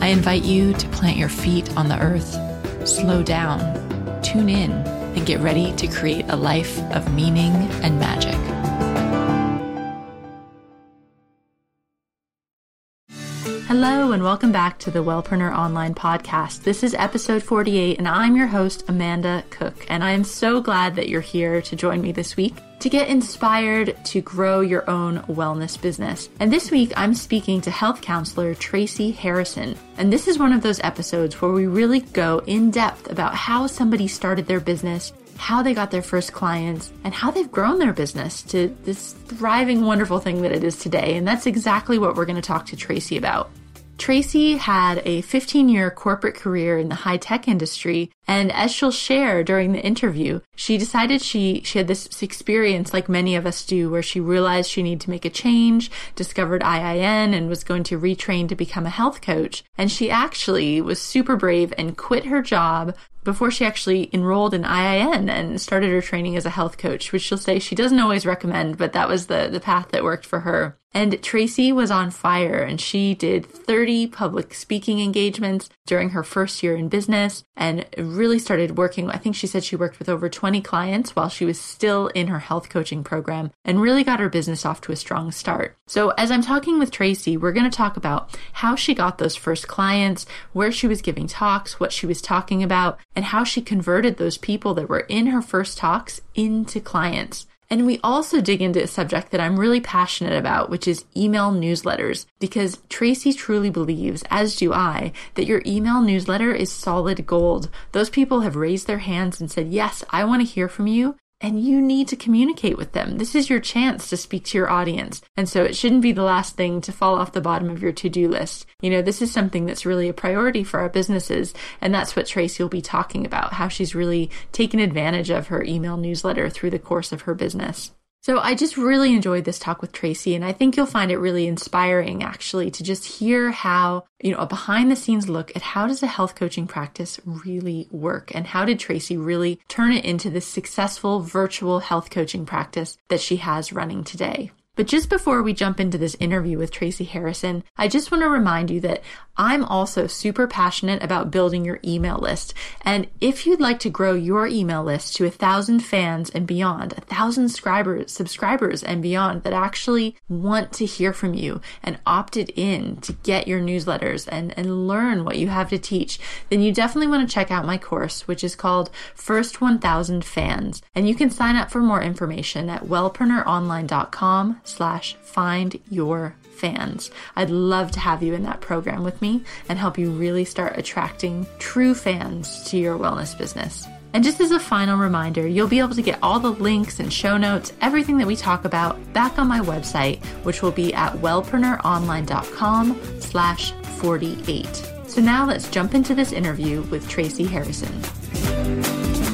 I invite you to plant your feet on the earth, slow down, tune in, and get ready to create a life of meaning and magic. Hello, and welcome back to the Wellpreneur Online Podcast. This is episode 48, and I'm your host, Amanda Cook. And I am so glad that you're here to join me this week to get inspired to grow your own wellness business. And this week, I'm speaking to health counselor Tracy Harrison. And this is one of those episodes where we really go in depth about how somebody started their business how they got their first clients, and how they've grown their business to this thriving, wonderful thing that it is today. And that's exactly what we're going to talk to Tracy about. Tracy had a 15 year corporate career in the high tech industry. And as she'll share during the interview, she decided she, she had this experience like many of us do where she realized she needed to make a change, discovered IIN and was going to retrain to become a health coach. And she actually was super brave and quit her job before she actually enrolled in IIN and started her training as a health coach, which she'll say she doesn't always recommend, but that was the, the path that worked for her. And Tracy was on fire and she did 30 public speaking engagements during her first year in business and really started working. I think she said she worked with over 20 clients while she was still in her health coaching program and really got her business off to a strong start. So as I'm talking with Tracy, we're going to talk about how she got those first clients, where she was giving talks, what she was talking about, and how she converted those people that were in her first talks into clients. And we also dig into a subject that I'm really passionate about, which is email newsletters, because Tracy truly believes, as do I, that your email newsletter is solid gold. Those people have raised their hands and said, yes, I want to hear from you and you need to communicate with them. This is your chance to speak to your audience. And so it shouldn't be the last thing to fall off the bottom of your to do list. You know, this is something that's really a priority for our businesses. And that's what Tracy will be talking about, how she's really taken advantage of her email newsletter through the course of her business. So I just really enjoyed this talk with Tracy, and I think you'll find it really inspiring actually to just hear how, you know, a behind the scenes look at how does a health coaching practice really work and how did Tracy really turn it into this successful virtual health coaching practice that she has running today. But just before we jump into this interview with Tracy Harrison, I just want to remind you that I'm also super passionate about building your email list. And if you'd like to grow your email list to a thousand fans and beyond, a thousand subscribers, subscribers and beyond that actually want to hear from you and opted in to get your newsletters and, and learn what you have to teach, then you definitely want to check out my course, which is called First 1000 Fans. And you can sign up for more information at wellpreneuronline.com slash find your fans. I'd love to have you in that program with me and help you really start attracting true fans to your wellness business. And just as a final reminder, you'll be able to get all the links and show notes, everything that we talk about back on my website, which will be at wellpreneuronline.com slash 48. So now let's jump into this interview with Tracy Harrison.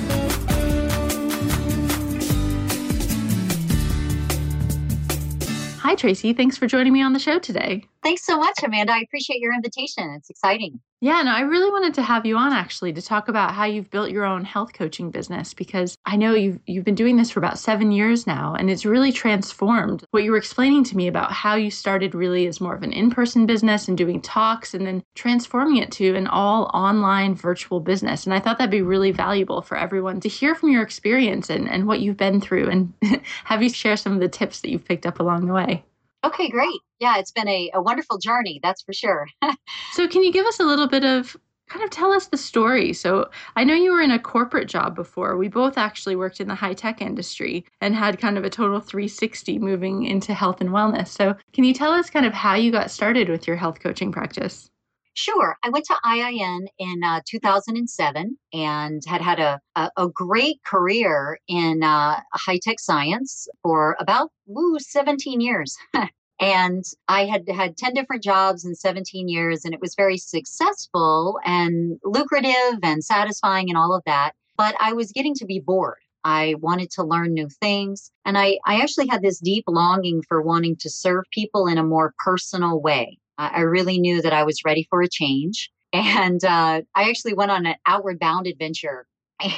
Hi, Tracy. Thanks for joining me on the show today. Thanks so much, Amanda. I appreciate your invitation. It's exciting. Yeah, no, I really wanted to have you on actually to talk about how you've built your own health coaching business because I know you've you've been doing this for about 7 years now and it's really transformed. What you were explaining to me about how you started really as more of an in-person business and doing talks and then transforming it to an all online virtual business. And I thought that'd be really valuable for everyone to hear from your experience and, and what you've been through and have you share some of the tips that you've picked up along the way. Okay, great. Yeah, it's been a, a wonderful journey, that's for sure. so, can you give us a little bit of kind of tell us the story? So, I know you were in a corporate job before. We both actually worked in the high tech industry and had kind of a total 360 moving into health and wellness. So, can you tell us kind of how you got started with your health coaching practice? Sure. I went to IIN in uh, 2007 and had had a, a, a great career in uh, high tech science for about woo, 17 years. And I had had 10 different jobs in 17 years, and it was very successful and lucrative and satisfying and all of that. But I was getting to be bored. I wanted to learn new things. And I, I actually had this deep longing for wanting to serve people in a more personal way. I, I really knew that I was ready for a change. And uh, I actually went on an outward bound adventure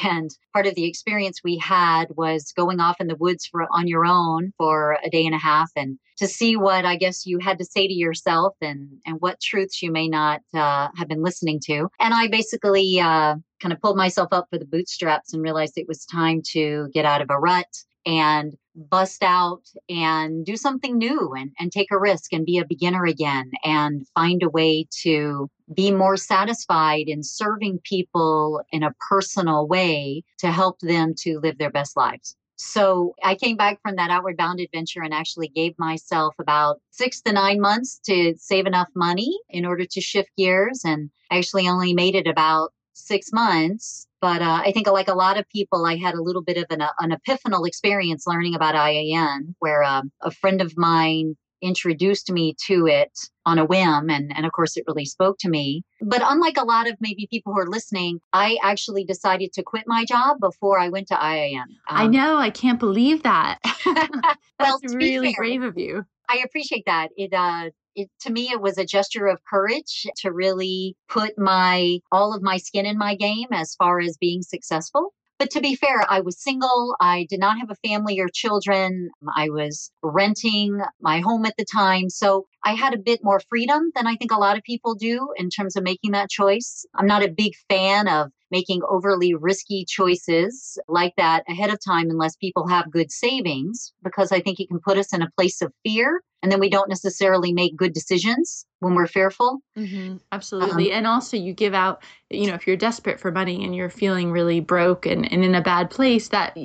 and part of the experience we had was going off in the woods for on your own for a day and a half and to see what I guess you had to say to yourself and and what truths you may not uh, have been listening to. And I basically uh, kind of pulled myself up for the bootstraps and realized it was time to get out of a rut and bust out and do something new and, and take a risk and be a beginner again and find a way to be more satisfied in serving people in a personal way to help them to live their best lives. So I came back from that outward bound adventure and actually gave myself about six to nine months to save enough money in order to shift gears. And actually only made it about six months. But uh, I think, like a lot of people, I had a little bit of an, an epiphanal experience learning about IIN, where um, a friend of mine introduced me to it on a whim and and of course it really spoke to me. But unlike a lot of maybe people who are listening i actually decided to quit my job before i went to IIN um, i know i can't believe that. Well, that's really fair, brave of you. I appreciate that. It uh it, to me it was a gesture of courage to really put my all of my skin in my game as far as being successful but to be fair, I was single. I did not have a family or children. I was renting my home at the time. So I had a bit more freedom than I think a lot of people do in terms of making that choice. I'm not a big fan of making overly risky choices like that ahead of time unless people have good savings, because I think it can put us in a place of fear. And then we don't necessarily make good decisions when we're fearful. Mm-hmm, absolutely. Um, and also, you give out, you know, if you're desperate for money and you're feeling really broke and, and in a bad place, that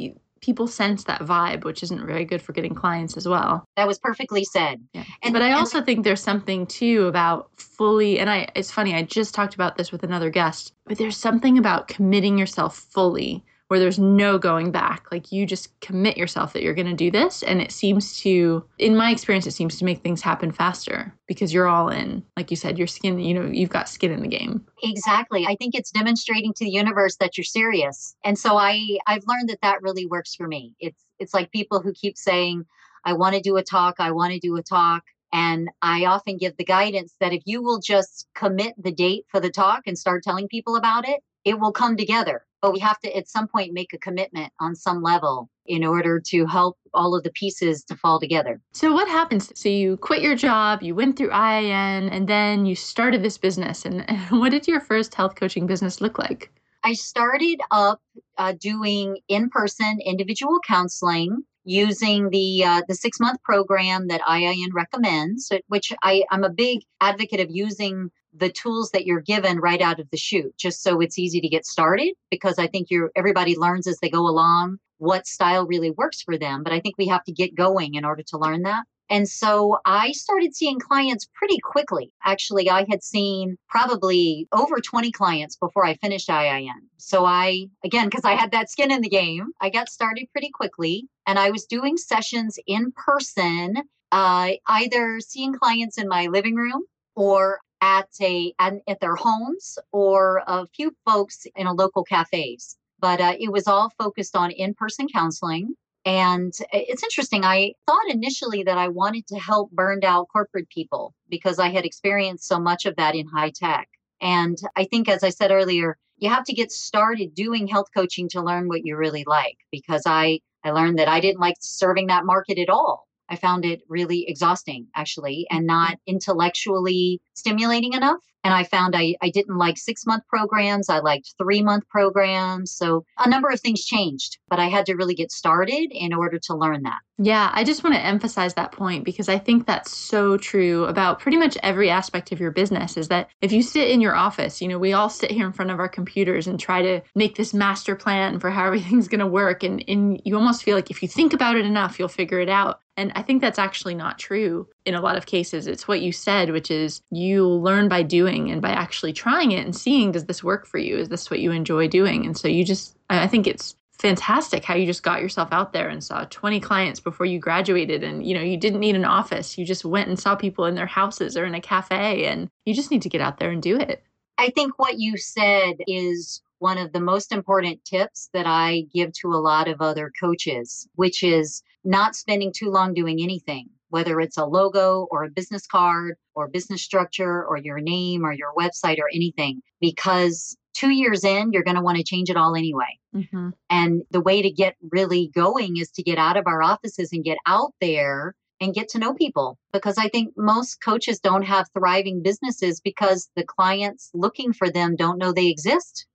people sense that vibe, which isn't very good for getting clients as well. That was perfectly said. Yeah. And, but I also think there's something too about fully, and I, it's funny, I just talked about this with another guest, but there's something about committing yourself fully where there's no going back. Like you just commit yourself that you're going to do this. And it seems to, in my experience, it seems to make things happen faster because you're all in. Like you said, your skin, you know, you've got skin in the game. Exactly. I think it's demonstrating to the universe that you're serious. And so I, I've learned that that really works for me. It's, it's like people who keep saying, I want to do a talk, I want to do a talk. And I often give the guidance that if you will just commit the date for the talk and start telling people about it, it will come together but we have to at some point make a commitment on some level in order to help all of the pieces to fall together. So what happens? So you quit your job, you went through IIN, and then you started this business. And what did your first health coaching business look like? I started up uh, doing in-person individual counseling using the uh, the six month program that IIN recommends, which I, I'm a big advocate of using the tools that you're given right out of the chute, just so it's easy to get started. Because I think you're everybody learns as they go along what style really works for them. But I think we have to get going in order to learn that. And so I started seeing clients pretty quickly. Actually, I had seen probably over 20 clients before I finished IIN. So I, again, because I had that skin in the game, I got started pretty quickly and I was doing sessions in person, uh, either seeing clients in my living room or at a at, at their homes or a few folks in a local cafes. But uh, it was all focused on in-person counseling. And it's interesting i thought initially that i wanted to help burned out corporate people because i had experienced so much of that in high tech. And i think as i said earlier you have to get started doing health coaching to learn what you really like because i i learned that i didn't like serving that market at all I found it really exhausting, actually, and not mm-hmm. intellectually stimulating enough. And I found I, I didn't like six month programs. I liked three month programs. So a number of things changed, but I had to really get started in order to learn that. Yeah, I just want to emphasize that point because I think that's so true about pretty much every aspect of your business is that if you sit in your office, you know, we all sit here in front of our computers and try to make this master plan for how everything's going to work. And, and you almost feel like if you think about it enough, you'll figure it out. And I think that's actually not true in a lot of cases. It's what you said, which is you learn by doing and by actually trying it and seeing does this work for you? Is this what you enjoy doing? And so you just, I think it's fantastic how you just got yourself out there and saw 20 clients before you graduated and you know you didn't need an office you just went and saw people in their houses or in a cafe and you just need to get out there and do it i think what you said is one of the most important tips that i give to a lot of other coaches which is not spending too long doing anything whether it's a logo or a business card or business structure or your name or your website or anything because two years in, you're going to want to change it all anyway. Mm-hmm. And the way to get really going is to get out of our offices and get out there and get to know people because I think most coaches don't have thriving businesses because the clients looking for them don't know they exist.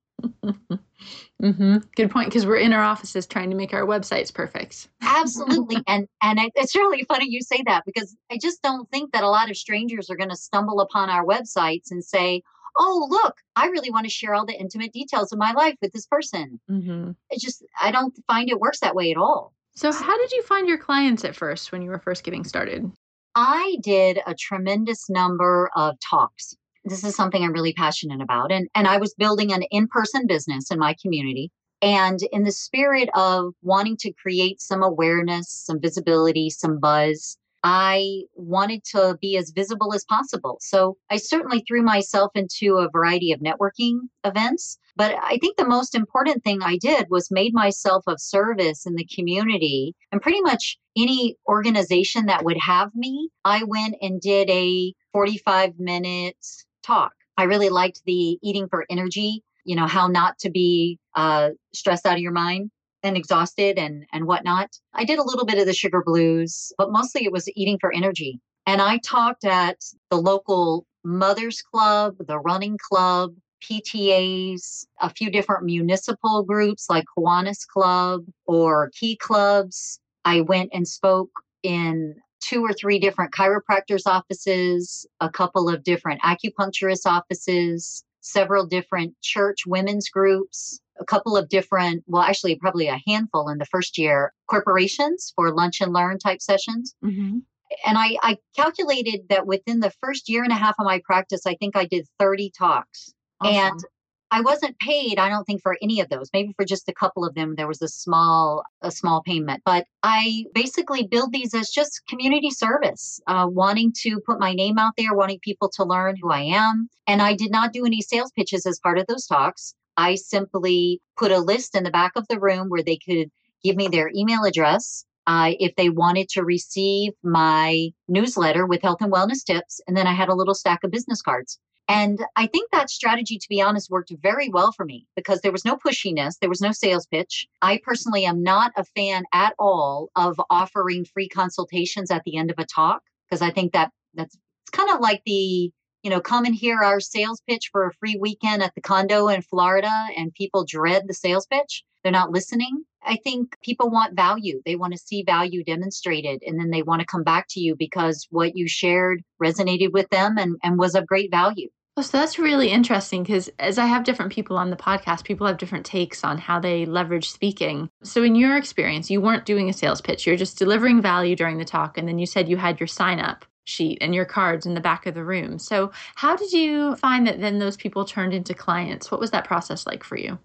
Mm-hmm. Good point. Because we're in our offices trying to make our websites perfect. Absolutely, and and it's really funny you say that because I just don't think that a lot of strangers are going to stumble upon our websites and say, oh, look, I really want to share all the intimate details of my life with this person. Mm-hmm. It just, I don't find it works that way at all. So, how did you find your clients at first when you were first getting started? I did a tremendous number of talks. This is something I'm really passionate about. And, and I was building an in person business in my community. And in the spirit of wanting to create some awareness, some visibility, some buzz, I wanted to be as visible as possible. So I certainly threw myself into a variety of networking events. But I think the most important thing I did was made myself of service in the community and pretty much any organization that would have me, I went and did a 45 minute talk. I really liked the eating for energy, you know, how not to be uh, stressed out of your mind and exhausted and and whatnot. I did a little bit of the sugar blues, but mostly it was eating for energy. And I talked at the local mothers club, the running club, PTAs, a few different municipal groups like Kiwanis Club or Key Clubs. I went and spoke in two or three different chiropractors' offices, a couple of different acupuncturist offices, several different church women's groups, a couple of different, well, actually, probably a handful in the first year, corporations for lunch and learn type sessions. Mm-hmm. And I, I calculated that within the first year and a half of my practice, I think I did 30 talks. Awesome. And I wasn't paid, I don't think, for any of those. Maybe for just a couple of them, there was a small, a small payment. But I basically build these as just community service, uh, wanting to put my name out there, wanting people to learn who I am. And I did not do any sales pitches as part of those talks. I simply put a list in the back of the room where they could give me their email address uh, if they wanted to receive my newsletter with health and wellness tips. And then I had a little stack of business cards. And I think that strategy, to be honest, worked very well for me because there was no pushiness, there was no sales pitch. I personally am not a fan at all of offering free consultations at the end of a talk because I think that that's it's kind of like the you know, come and hear our sales pitch for a free weekend at the condo in Florida and people dread the sales pitch. They're not listening. I think people want value. They want to see value demonstrated and then they want to come back to you because what you shared resonated with them and, and was of great value. Oh, so that's really interesting because as I have different people on the podcast, people have different takes on how they leverage speaking. So, in your experience, you weren't doing a sales pitch, you're just delivering value during the talk. And then you said you had your sign up sheet and your cards in the back of the room. So, how did you find that then those people turned into clients? What was that process like for you?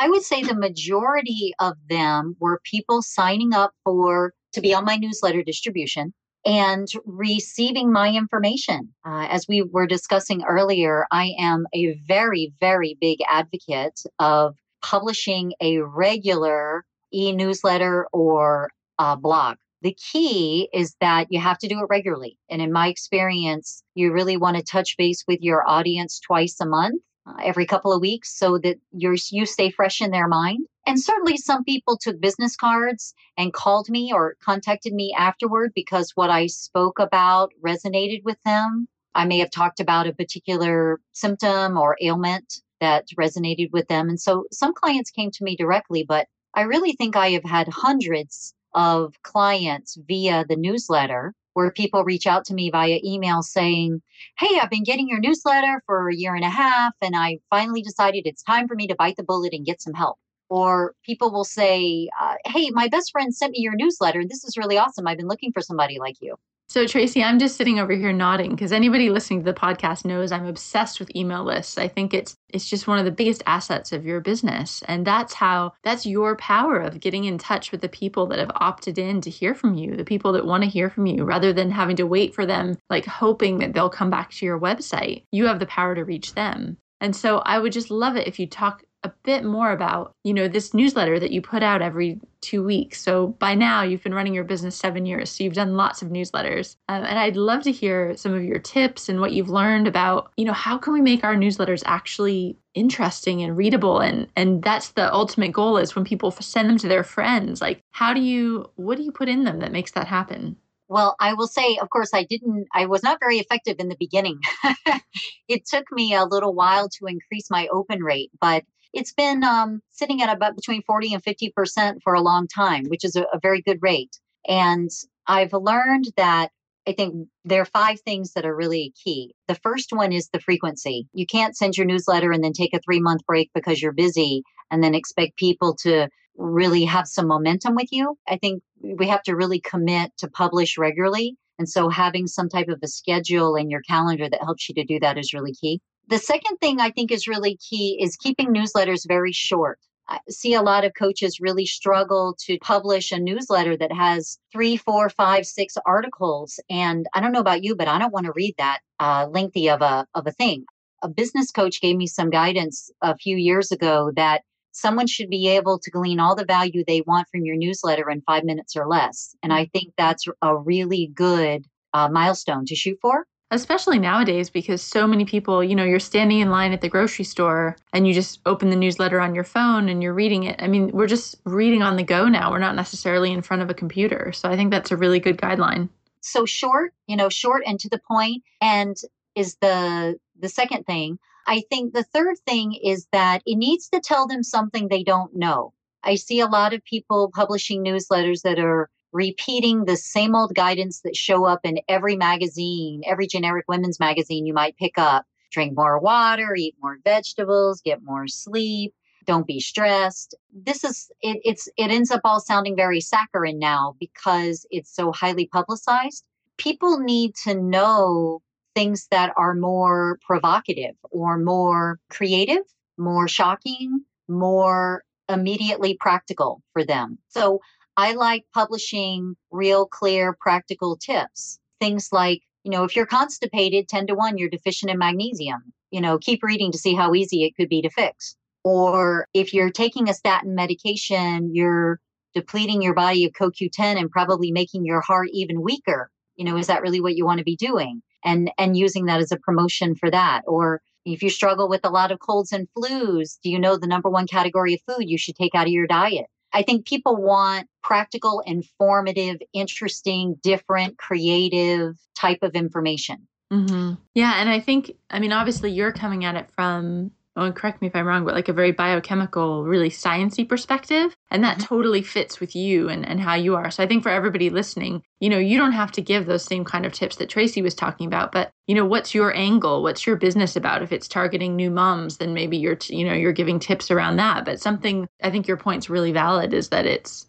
I would say the majority of them were people signing up for to be on my newsletter distribution and receiving my information. Uh, as we were discussing earlier, I am a very, very big advocate of publishing a regular e newsletter or blog. The key is that you have to do it regularly. And in my experience, you really want to touch base with your audience twice a month, uh, every couple of weeks, so that you you stay fresh in their mind. And certainly, some people took business cards and called me or contacted me afterward because what I spoke about resonated with them. I may have talked about a particular symptom or ailment that resonated with them. And so some clients came to me directly, but I really think I have had hundreds of clients via the newsletter where people reach out to me via email saying, Hey, I've been getting your newsletter for a year and a half, and I finally decided it's time for me to bite the bullet and get some help. Or people will say, uh, Hey, my best friend sent me your newsletter. This is really awesome. I've been looking for somebody like you. So, Tracy, I'm just sitting over here nodding because anybody listening to the podcast knows I'm obsessed with email lists. I think it's it's just one of the biggest assets of your business. And that's how that's your power of getting in touch with the people that have opted in to hear from you, the people that want to hear from you, rather than having to wait for them, like hoping that they'll come back to your website. You have the power to reach them. And so I would just love it if you talk a bit more about, you know, this newsletter that you put out every two weeks. So by now you've been running your business seven years, so you've done lots of newsletters. Um, and I'd love to hear some of your tips and what you've learned about, you know, how can we make our newsletters actually interesting and readable and and that's the ultimate goal is when people send them to their friends like how do you what do you put in them that makes that happen well, I will say, of course, I didn't, I was not very effective in the beginning. it took me a little while to increase my open rate, but it's been um, sitting at about between 40 and 50% for a long time, which is a, a very good rate. And I've learned that I think there are five things that are really key. The first one is the frequency. You can't send your newsletter and then take a three month break because you're busy and then expect people to really have some momentum with you. I think we have to really commit to publish regularly. And so having some type of a schedule in your calendar that helps you to do that is really key. The second thing I think is really key is keeping newsletters very short. I see a lot of coaches really struggle to publish a newsletter that has three, four, five, six articles. And I don't know about you, but I don't want to read that uh, lengthy of a of a thing. A business coach gave me some guidance a few years ago that someone should be able to glean all the value they want from your newsletter in five minutes or less. And I think that's a really good uh, milestone to shoot for especially nowadays because so many people, you know, you're standing in line at the grocery store and you just open the newsletter on your phone and you're reading it. I mean, we're just reading on the go now. We're not necessarily in front of a computer. So I think that's a really good guideline. So short, you know, short and to the point and is the the second thing. I think the third thing is that it needs to tell them something they don't know. I see a lot of people publishing newsletters that are repeating the same old guidance that show up in every magazine, every generic women's magazine you might pick up. Drink more water, eat more vegetables, get more sleep, don't be stressed. This is it, it's it ends up all sounding very saccharine now because it's so highly publicized. People need to know things that are more provocative or more creative, more shocking, more immediately practical for them. So I like publishing real, clear, practical tips. Things like, you know, if you're constipated, 10 to 1, you're deficient in magnesium. You know, keep reading to see how easy it could be to fix. Or if you're taking a statin medication, you're depleting your body of CoQ10 and probably making your heart even weaker. You know, is that really what you want to be doing? And and using that as a promotion for that. Or if you struggle with a lot of colds and flus, do you know the number one category of food you should take out of your diet? I think people want practical, informative, interesting, different, creative type of information. Mm-hmm. Yeah. And I think, I mean, obviously you're coming at it from oh, correct me if I'm wrong, but like a very biochemical, really sciency perspective. And that mm-hmm. totally fits with you and, and how you are. So I think for everybody listening, you know, you don't have to give those same kind of tips that Tracy was talking about, but you know, what's your angle? What's your business about? If it's targeting new moms, then maybe you're, t- you know, you're giving tips around that. But something I think your point's really valid is that it's,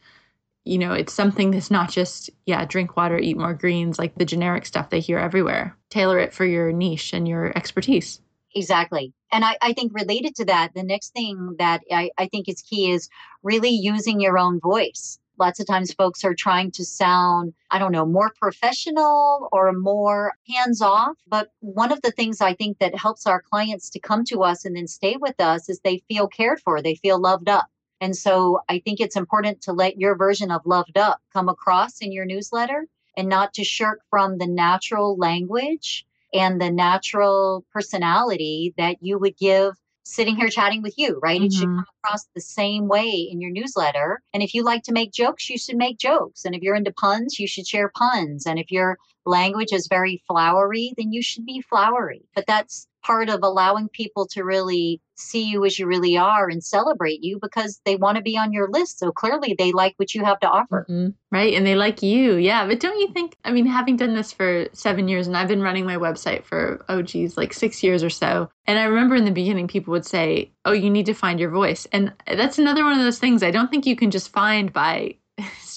you know, it's something that's not just, yeah, drink water, eat more greens, like the generic stuff they hear everywhere. Tailor it for your niche and your expertise. Exactly. And I, I think related to that, the next thing that I, I think is key is really using your own voice. Lots of times folks are trying to sound, I don't know, more professional or more hands off. But one of the things I think that helps our clients to come to us and then stay with us is they feel cared for, they feel loved up. And so I think it's important to let your version of loved up come across in your newsletter and not to shirk from the natural language and the natural personality that you would give sitting here chatting with you, right? Mm-hmm. It should mm-hmm. come across the same way in your newsletter. And if you like to make jokes, you should make jokes. And if you're into puns, you should share puns. And if your language is very flowery, then you should be flowery. But that's part of allowing people to really see you as you really are and celebrate you because they want to be on your list. So clearly they like what you have to offer. Mm-hmm. Right. And they like you. Yeah. But don't you think, I mean, having done this for seven years and I've been running my website for, oh, geez, like six years or so. And I remember in the beginning, people would say, oh, you need to find your voice. And that's another one of those things I don't think you can just find by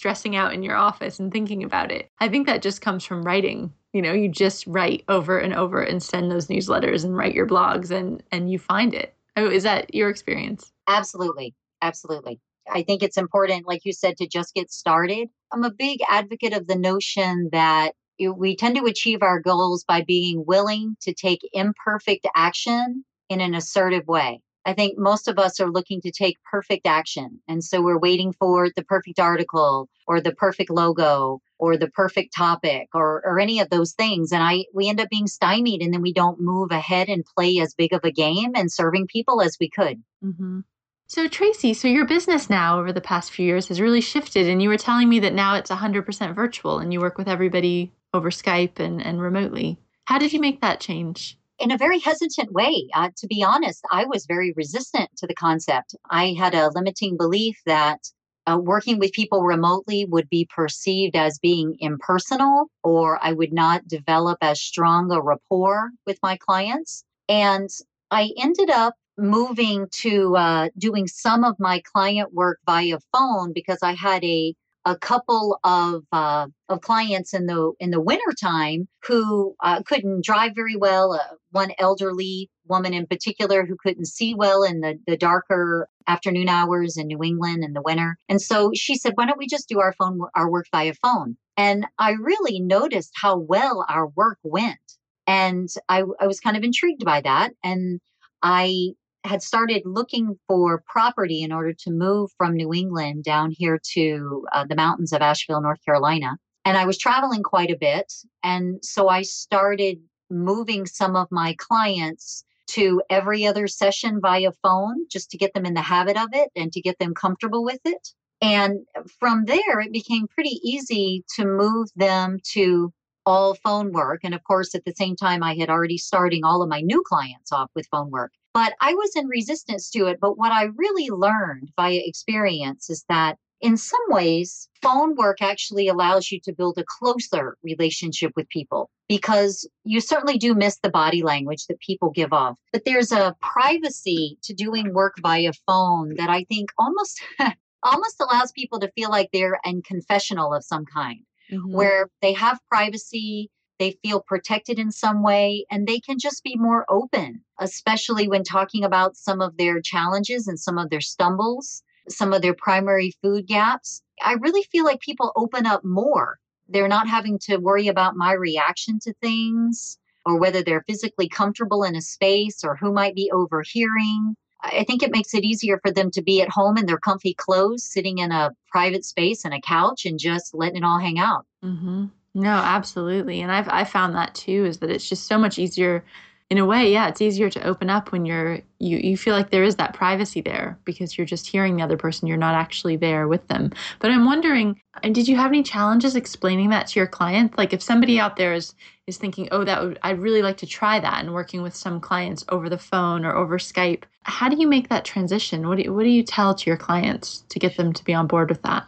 stressing out in your office and thinking about it. I think that just comes from writing. You know, you just write over and over and send those newsletters and write your blogs and and you find it. Oh, is that your experience? Absolutely. Absolutely. I think it's important, like you said, to just get started. I'm a big advocate of the notion that we tend to achieve our goals by being willing to take imperfect action in an assertive way. I think most of us are looking to take perfect action. And so we're waiting for the perfect article or the perfect logo or the perfect topic or, or any of those things. And I we end up being stymied and then we don't move ahead and play as big of a game and serving people as we could. Mm-hmm. So, Tracy, so your business now over the past few years has really shifted. And you were telling me that now it's 100% virtual and you work with everybody over Skype and, and remotely. How did you make that change? In a very hesitant way. Uh, to be honest, I was very resistant to the concept. I had a limiting belief that uh, working with people remotely would be perceived as being impersonal, or I would not develop as strong a rapport with my clients. And I ended up moving to uh, doing some of my client work via phone because I had a a couple of uh, of clients in the in the wintertime who uh, couldn't drive very well. Uh, one elderly woman in particular who couldn't see well in the, the darker afternoon hours in New England in the winter. And so she said, "Why don't we just do our phone our work via phone?" And I really noticed how well our work went, and I, I was kind of intrigued by that. And I had started looking for property in order to move from New England down here to uh, the mountains of Asheville, North Carolina. And I was traveling quite a bit. And so I started moving some of my clients to every other session via phone just to get them in the habit of it and to get them comfortable with it. And from there, it became pretty easy to move them to all phone work. And of course, at the same time, I had already starting all of my new clients off with phone work. But I was in resistance to it. But what I really learned via experience is that in some ways, phone work actually allows you to build a closer relationship with people because you certainly do miss the body language that people give off. But there's a privacy to doing work via phone that I think almost almost allows people to feel like they're in confessional of some kind, mm-hmm. where they have privacy, they feel protected in some way, and they can just be more open, especially when talking about some of their challenges and some of their stumbles, some of their primary food gaps. I really feel like people open up more. They're not having to worry about my reaction to things or whether they're physically comfortable in a space or who might be overhearing. I think it makes it easier for them to be at home in their comfy clothes, sitting in a private space and a couch and just letting it all hang out. Mm-hmm. No, absolutely. And I've I found that too is that it's just so much easier in a way, yeah, it's easier to open up when you're you you feel like there is that privacy there because you're just hearing the other person, you're not actually there with them. But I'm wondering, did you have any challenges explaining that to your client? Like if somebody out there is is thinking, "Oh, that would I'd really like to try that," and working with some clients over the phone or over Skype, how do you make that transition? What do you, what do you tell to your clients to get them to be on board with that?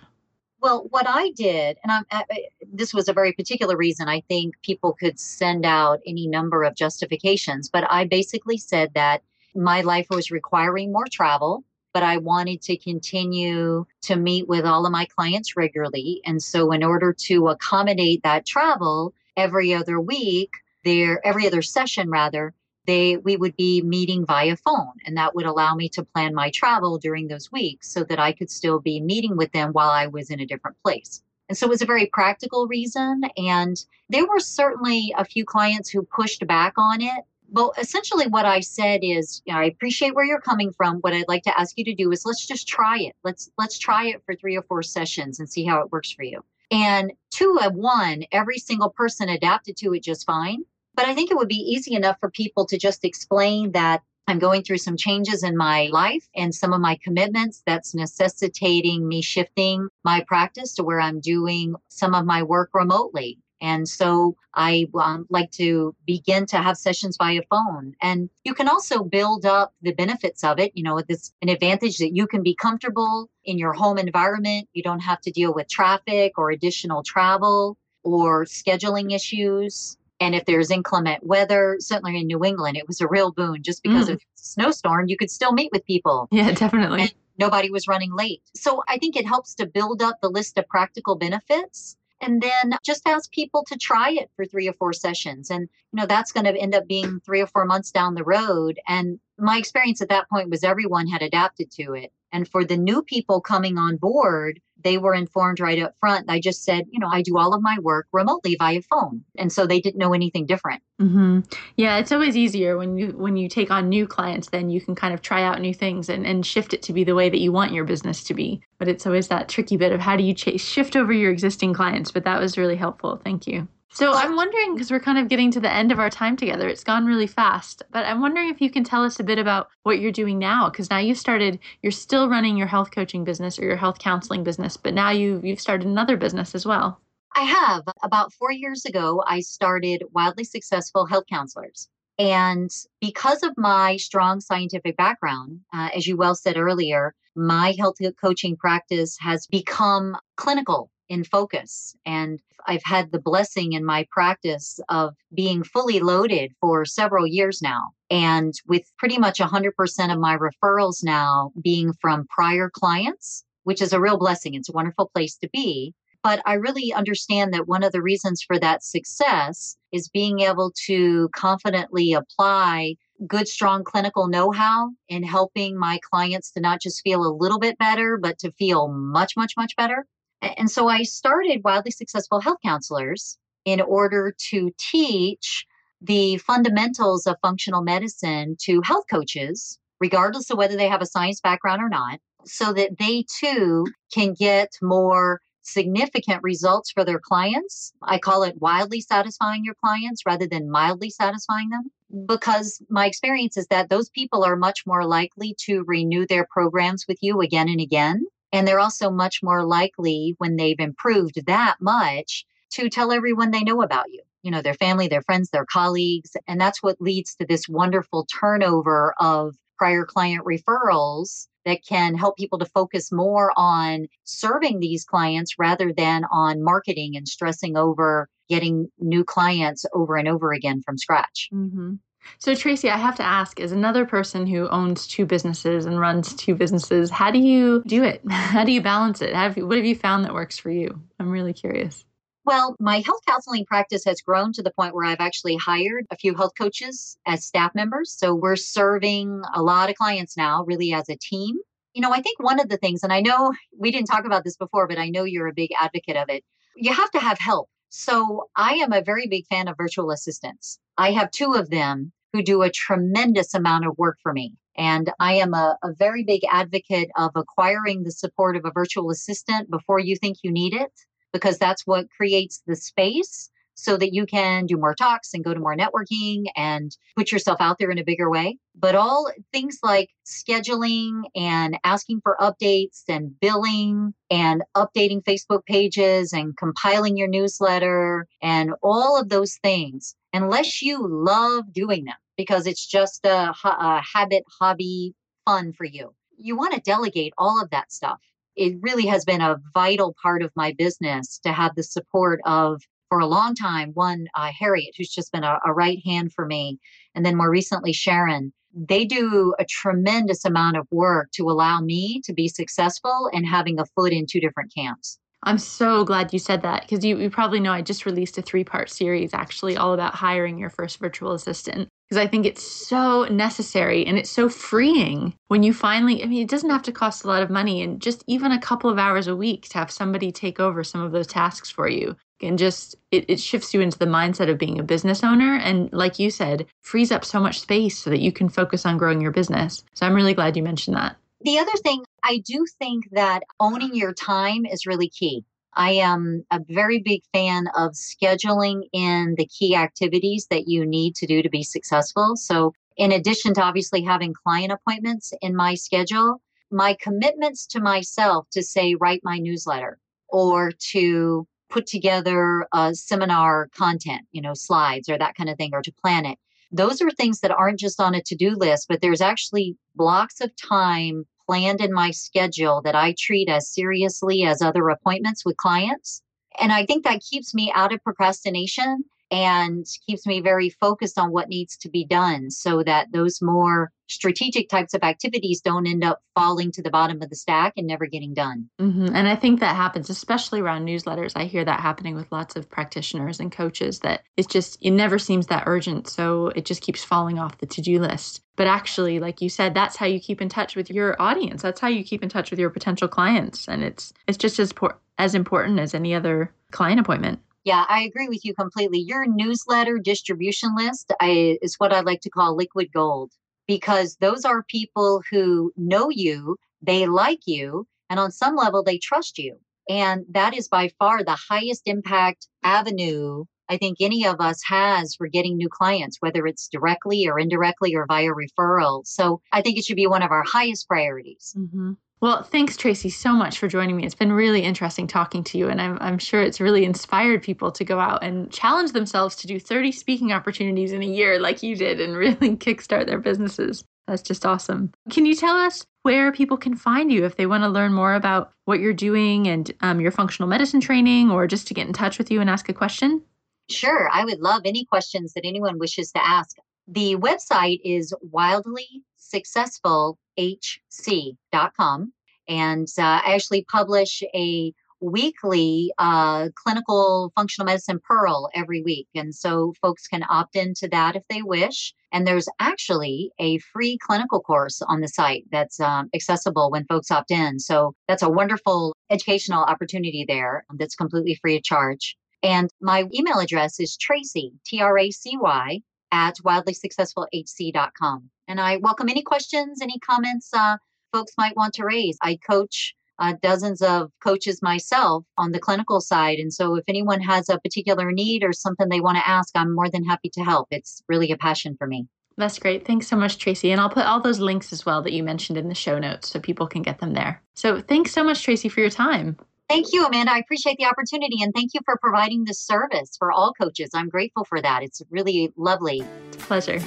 Well, what I did, and I'm, I, this was a very particular reason, I think people could send out any number of justifications, but I basically said that my life was requiring more travel, but I wanted to continue to meet with all of my clients regularly. And so, in order to accommodate that travel every other week, there, every other session rather, they we would be meeting via phone and that would allow me to plan my travel during those weeks so that I could still be meeting with them while I was in a different place. And so it was a very practical reason and there were certainly a few clients who pushed back on it. But essentially what I said is, you know, I appreciate where you're coming from. What I'd like to ask you to do is let's just try it. Let's let's try it for 3 or 4 sessions and see how it works for you. And two of one, every single person adapted to it just fine but I think it would be easy enough for people to just explain that I'm going through some changes in my life and some of my commitments that's necessitating me shifting my practice to where I'm doing some of my work remotely. And so I um, like to begin to have sessions via phone. And you can also build up the benefits of it. You know, it's an advantage that you can be comfortable in your home environment. You don't have to deal with traffic or additional travel or scheduling issues. And if there's inclement weather, certainly in New England, it was a real boon just because mm. of snowstorm, you could still meet with people. Yeah, definitely. And nobody was running late. So I think it helps to build up the list of practical benefits and then just ask people to try it for three or four sessions and you know that's going to end up being three or four months down the road and my experience at that point was everyone had adapted to it and for the new people coming on board they were informed right up front. I just said, you know, I do all of my work remotely via phone, and so they didn't know anything different. Mm-hmm. Yeah, it's always easier when you when you take on new clients. Then you can kind of try out new things and, and shift it to be the way that you want your business to be. But it's always that tricky bit of how do you chase, shift over your existing clients. But that was really helpful. Thank you. So I'm wondering because we're kind of getting to the end of our time together. It's gone really fast, but I'm wondering if you can tell us a bit about what you're doing now because now you started you're still running your health coaching business or your health counseling business, but now you you've started another business as well. I have. About 4 years ago, I started Wildly Successful Health Counselors. And because of my strong scientific background, uh, as you well said earlier, my health coaching practice has become clinical in focus. And I've had the blessing in my practice of being fully loaded for several years now. And with pretty much 100% of my referrals now being from prior clients, which is a real blessing. It's a wonderful place to be. But I really understand that one of the reasons for that success is being able to confidently apply good, strong clinical know how in helping my clients to not just feel a little bit better, but to feel much, much, much better. And so I started Wildly Successful Health Counselors in order to teach the fundamentals of functional medicine to health coaches, regardless of whether they have a science background or not, so that they too can get more significant results for their clients. I call it wildly satisfying your clients rather than mildly satisfying them because my experience is that those people are much more likely to renew their programs with you again and again and they're also much more likely when they've improved that much to tell everyone they know about you, you know, their family, their friends, their colleagues. And that's what leads to this wonderful turnover of prior client referrals that can help people to focus more on serving these clients rather than on marketing and stressing over getting new clients over and over again from scratch. Mm-hmm. So, Tracy, I have to ask as another person who owns two businesses and runs two businesses, how do you do it? How do you balance it? Have you, what have you found that works for you? I'm really curious. Well, my health counseling practice has grown to the point where I've actually hired a few health coaches as staff members. So we're serving a lot of clients now, really as a team. You know, I think one of the things, and I know we didn't talk about this before, but I know you're a big advocate of it, you have to have help. So I am a very big fan of virtual assistants. I have two of them who do a tremendous amount of work for me. And I am a, a very big advocate of acquiring the support of a virtual assistant before you think you need it, because that's what creates the space so that you can do more talks and go to more networking and put yourself out there in a bigger way. But all things like scheduling and asking for updates and billing and updating Facebook pages and compiling your newsletter and all of those things, unless you love doing them because it's just a, a habit, hobby, fun for you, you want to delegate all of that stuff it really has been a vital part of my business to have the support of for a long time, one, uh, Harriet, who's just been a, a right hand for me, and then more recently, Sharon. They do a tremendous amount of work to allow me to be successful and having a foot in two different camps. I'm so glad you said that because you, you, probably know I just released a three part series actually all about hiring your first virtual assistant because I think it's so necessary and it's so freeing when you finally, I mean, it doesn't have to cost a lot of money and just even a couple of hours a week to have somebody take over some of those tasks for you and just it, it shifts you into the mindset of being a business owner and like you said frees up so much space so that you can focus on growing your business. So i'm really glad you mentioned that. The other thing i do think that owning your time is really key i am a very big fan of scheduling in the key activities that you need to do to be successful so in addition to obviously having client appointments in my schedule my commitments to myself to say write my newsletter or to put together a seminar content, you know, slides or that kind of thing, or to plan it. Those are things that aren't just on a to do list, but there's actually blocks of time planned in my schedule that I treat as seriously as other appointments with clients. And I think that keeps me out of procrastination and keeps me very focused on what needs to be done so that those more strategic types of activities don't end up falling to the bottom of the stack and never getting done. Mm-hmm. And I think that happens, especially around newsletters. I hear that happening with lots of practitioners and coaches that it's just, it never seems that urgent. So it just keeps falling off the to do list. But actually, like you said, that's how you keep in touch with your audience. That's how you keep in touch with your potential clients. And it's, it's just as, por- as important as any other client appointment. Yeah, I agree with you completely. Your newsletter distribution list I, is what I like to call liquid gold because those are people who know you, they like you, and on some level, they trust you. And that is by far the highest impact avenue I think any of us has for getting new clients, whether it's directly or indirectly or via referral. So I think it should be one of our highest priorities. Mm-hmm. Well, thanks, Tracy, so much for joining me. It's been really interesting talking to you, and I'm, I'm sure it's really inspired people to go out and challenge themselves to do 30 speaking opportunities in a year like you did and really kickstart their businesses. That's just awesome. Can you tell us where people can find you if they want to learn more about what you're doing and um, your functional medicine training or just to get in touch with you and ask a question? Sure. I would love any questions that anyone wishes to ask. The website is wildlysuccessfulhc.com. And uh, I actually publish a weekly uh, clinical functional medicine pearl every week. And so folks can opt into that if they wish. And there's actually a free clinical course on the site that's um, accessible when folks opt in. So that's a wonderful educational opportunity there that's completely free of charge. And my email address is Tracy, T R A C Y, at wildlysuccessfulhc.com. And I welcome any questions, any comments uh, folks might want to raise. I coach uh, dozens of coaches myself on the clinical side. And so if anyone has a particular need or something they want to ask, I'm more than happy to help. It's really a passion for me. That's great. Thanks so much, Tracy. And I'll put all those links as well that you mentioned in the show notes so people can get them there. So thanks so much, Tracy, for your time. Thank you, Amanda. I appreciate the opportunity and thank you for providing this service for all coaches. I'm grateful for that. It's really lovely. It's a pleasure.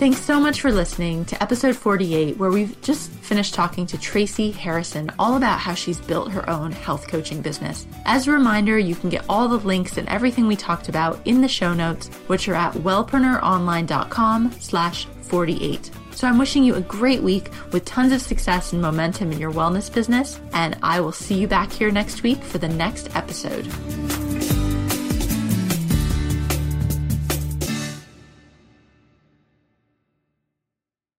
Thanks so much for listening to episode 48, where we've just finished talking to Tracy Harrison all about how she's built her own health coaching business. As a reminder, you can get all the links and everything we talked about in the show notes, which are at wellpreneuronline.com slash 48. So I'm wishing you a great week with tons of success and momentum in your wellness business, and I will see you back here next week for the next episode.